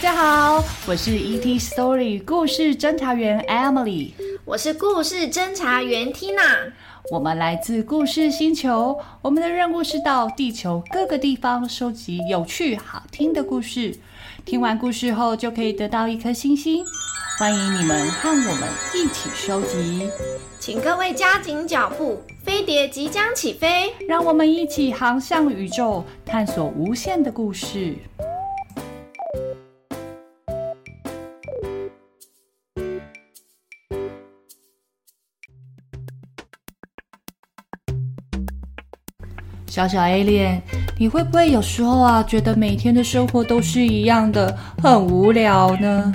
大家好，我是 ET Story 故事侦查员 Emily，我是故事侦查员 Tina。我们来自故事星球，我们的任务是到地球各个地方收集有趣好听的故事。听完故事后就可以得到一颗星星。欢迎你们和我们一起收集，请各位加紧脚步，飞碟即将起飞，让我们一起航向宇宙，探索无限的故事。小小 A 脸你会不会有时候啊，觉得每天的生活都是一样的，很无聊呢？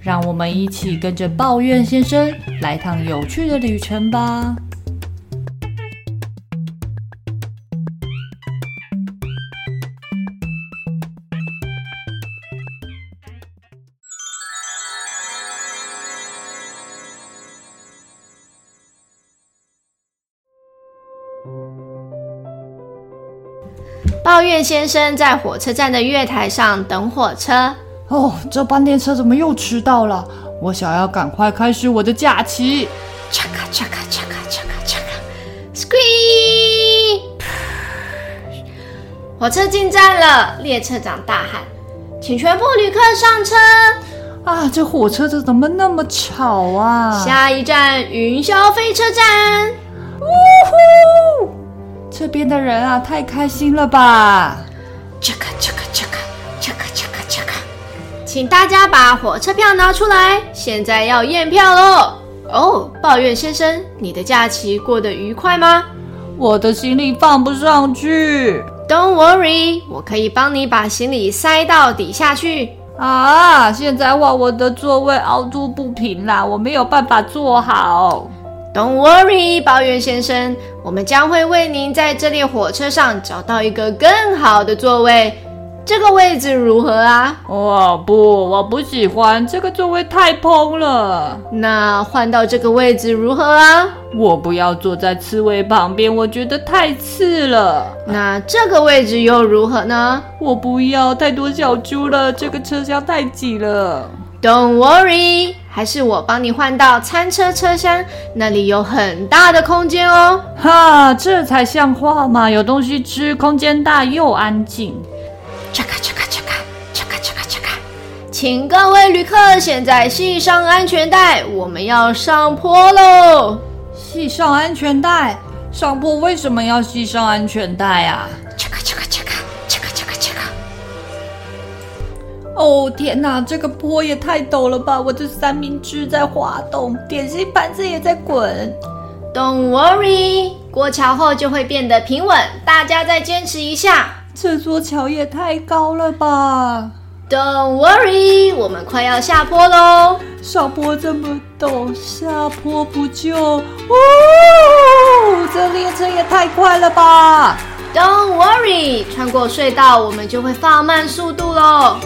让我们一起跟着抱怨先生来趟有趣的旅程吧。抱怨先生在火车站的月台上等火车。哦，这班列车怎么又迟到了？我想要赶快开始我的假期。嚓咔嚓咔嚓咔嚓咔嚓咔，squee！火车进站了，列车长大喊：“请全部旅客上车！”啊，这火车这怎么那么吵啊？下一站云霄飞车站。呜呼！这边的人啊，太开心了吧！恰卡恰卡恰卡恰卡恰卡恰卡，请大家把火车票拿出来，现在要验票喽！哦，抱怨先生，你的假期过得愉快吗？我的行李放不上去。Don't worry，我可以帮你把行李塞到底下去。啊，现在话我的座位凹凸不平啦，我没有办法坐好。Don't worry，抱怨先生，我们将会为您在这列火车上找到一个更好的座位。这个位置如何啊？哦不，我不喜欢这个座位，太蓬了。那换到这个位置如何啊？我不要坐在刺猬旁边，我觉得太刺了。那这个位置又如何呢？我不要，太多小猪了，这个车厢太挤了。Don't worry，还是我帮你换到餐车车厢，那里有很大的空间哦。哈，这才像话嘛，有东西吃，空间大又安静。恰卡恰卡恰卡恰卡恰卡恰卡，请各位旅客现在系上安全带，我们要上坡喽。系上安全带？上坡为什么要系上安全带啊？哦天哪，这个坡也太陡了吧！我的三明治在滑动，点心盘子也在滚。Don't worry，过桥后就会变得平稳，大家再坚持一下。这座桥也太高了吧！Don't worry，我们快要下坡喽。上坡这么陡，下坡不就……哦，这列车也太快了吧！Don't worry，穿过隧道，我们就会放慢速度喽。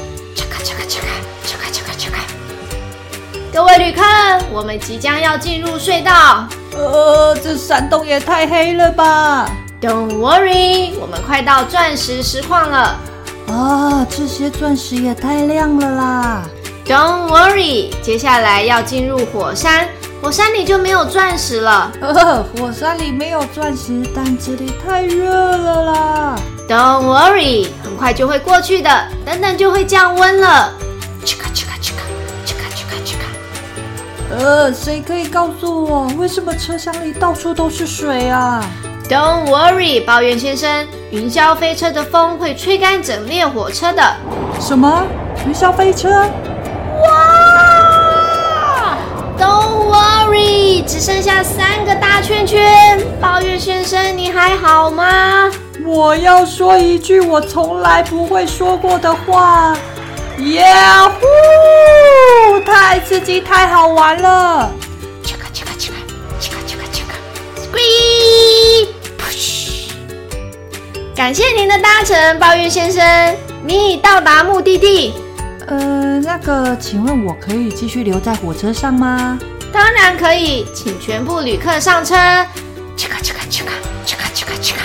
各位旅客，我们即将要进入隧道。呃，这山洞也太黑了吧！Don't worry，我们快到钻石石矿了。啊，这些钻石也太亮了啦！Don't worry，接下来要进入火山，火山里就没有钻石了。呃，火山里没有钻石，但这里太热了啦！Don't worry，很快就会过去的，等等就会降温了。呃，谁可以告诉我，为什么车厢里到处都是水啊？Don't worry，抱怨先生，云霄飞车的风会吹干整列火车的。什么？云霄飞车？哇！Don't worry，只剩下三个大圈圈。抱怨先生，你还好吗？我要说一句我从来不会说过的话。呀呼！太刺激，太好玩了！切克切克切克切克切克切克，squee push！感谢您的搭乘，抱怨先生，你已到达目的地。呃，那个，请问我可以继续留在火车上吗？当然可以，请全部旅客上车。切克切克切克切克切克切克，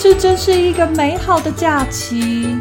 这真是一个美好的假期。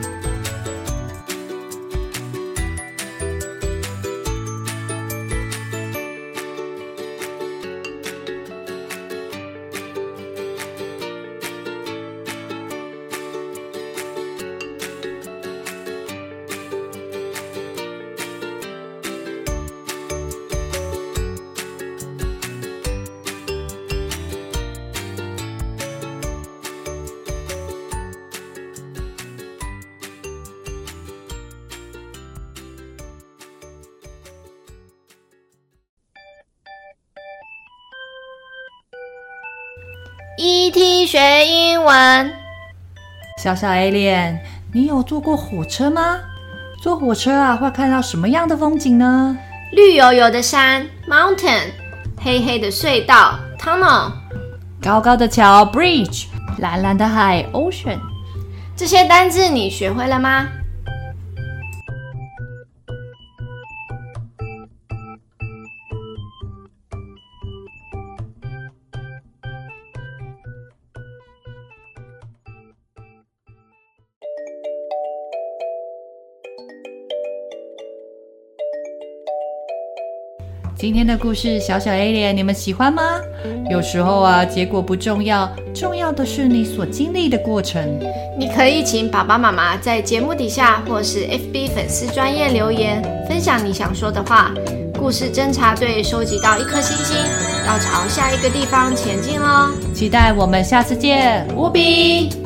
ET 学英文。小小 Alien，你有坐过火车吗？坐火车啊，会看到什么样的风景呢？绿油油的山 （mountain），黑黑的隧道 （tunnel），高高的桥 （bridge），蓝蓝的海 （ocean）。这些单字你学会了吗？今天的故事，小小 Alien，你们喜欢吗？有时候啊，结果不重要，重要的是你所经历的过程。你可以请爸爸妈妈在节目底下或是 FB 粉丝专页留言，分享你想说的话。故事侦查队收集到一颗星星，要朝下一个地方前进喽！期待我们下次见，无比。